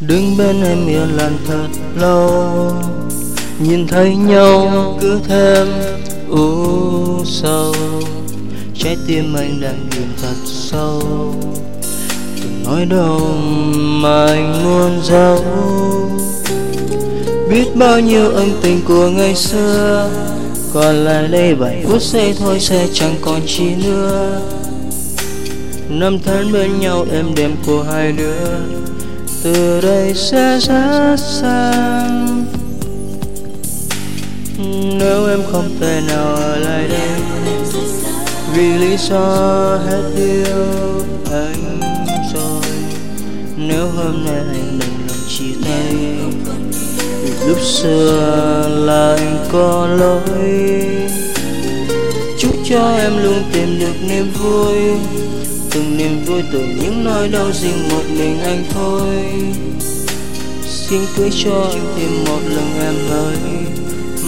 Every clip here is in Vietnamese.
đứng bên em yên lặng thật lâu, nhìn thấy nhau cứ thêm u sầu. Trái tim anh đang nhìn thật sâu nói đâu mà anh muốn giấu. Biết bao nhiêu ân tình của ngày xưa, còn lại đây vài phút giây thôi sẽ chẳng còn chi nữa. Năm tháng bên nhau êm đềm của hai đứa, từ đây sẽ rất xa nếu em không thể nào ở lại đây, vì lý do hết yêu anh nếu hôm nay anh đành lòng chia tay lúc xưa là anh có lỗi. Chúc cho em luôn tìm được niềm vui, từng niềm vui từ những nỗi đau riêng một mình anh thôi. Xin cưới cho anh thêm một lần em ơi,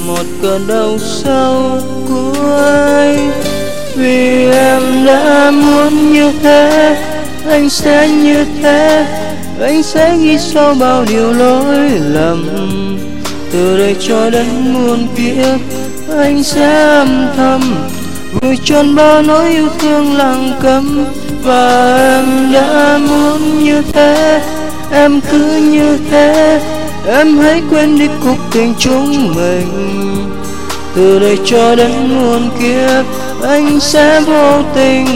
một cơn đau sâu cuối. Vì em đã muốn như thế, anh sẽ như thế anh sẽ ghi sau bao điều lỗi lầm. Từ đây cho đến muôn kiếp anh sẽ âm thầm vùi chôn bao nỗi yêu thương lặng cấm và em đã muốn như thế, em cứ như thế. Em hãy quên đi cuộc tình chúng mình. Từ đây cho đến muôn kiếp, anh sẽ vô tình.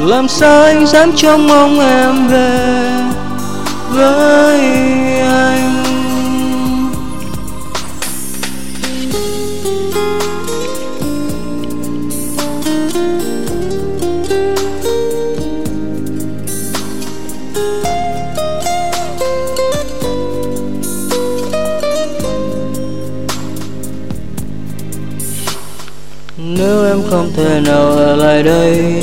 Làm sao anh dám trông mong em về? Với anh. Nếu em không thể nào ở lại đây,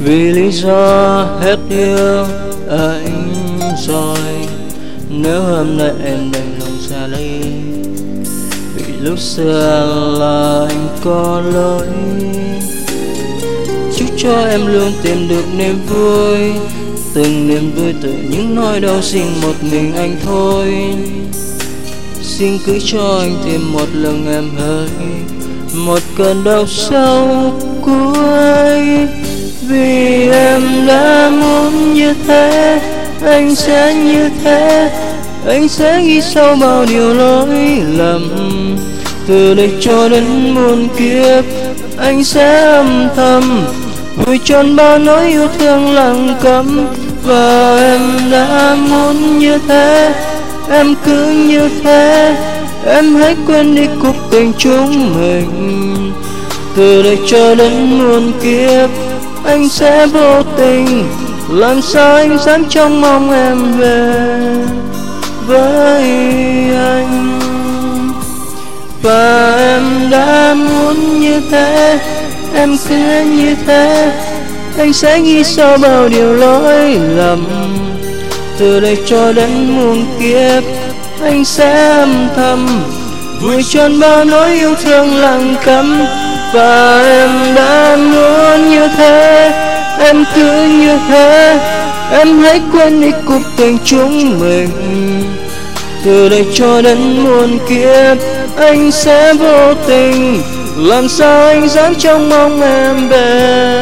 vì lý do hết yêu anh rồi. Nếu hôm nay em đành lòng xa đi, vì lúc xưa là anh có lỗi. Chúc cho em luôn tìm được niềm vui, từng niềm vui từ những nỗi đau riêng một mình anh thôi. Xin cứ cho anh thêm một lần em hỡi một cơn đau sâu cuối. Vì em đã muốn như thế anh sẽ như thế anh sẽ ghi sâu bao điều lỗi lầm. Từ đây cho đến muôn kiếp anh sẽ âm thầm. Vùi chôn bao nỗi yêu thương lặng cấm. Và em đã muốn như thế, em cứ như thế. Em hãy quên đi cuộc tình chúng mình. Từ đây cho đến muôn kiếp, anh sẽ vô tình làm sao anh dám trông mong em về với anh. Và em đã muốn như thế, em cứ như thế. Anh sẽ ghi sau bao điều lỗi lầm. Từ đây cho đến muôn kiếp, anh sẽ âm thầm vui tròn bao nỗi yêu thương lặng cấm và em đã muốn như thế em cứ như thế, em hãy quên đi cuộc tình chúng mình. Từ đây cho đến muôn kiếp, anh sẽ vô tình làm sao anh dám trông mong em về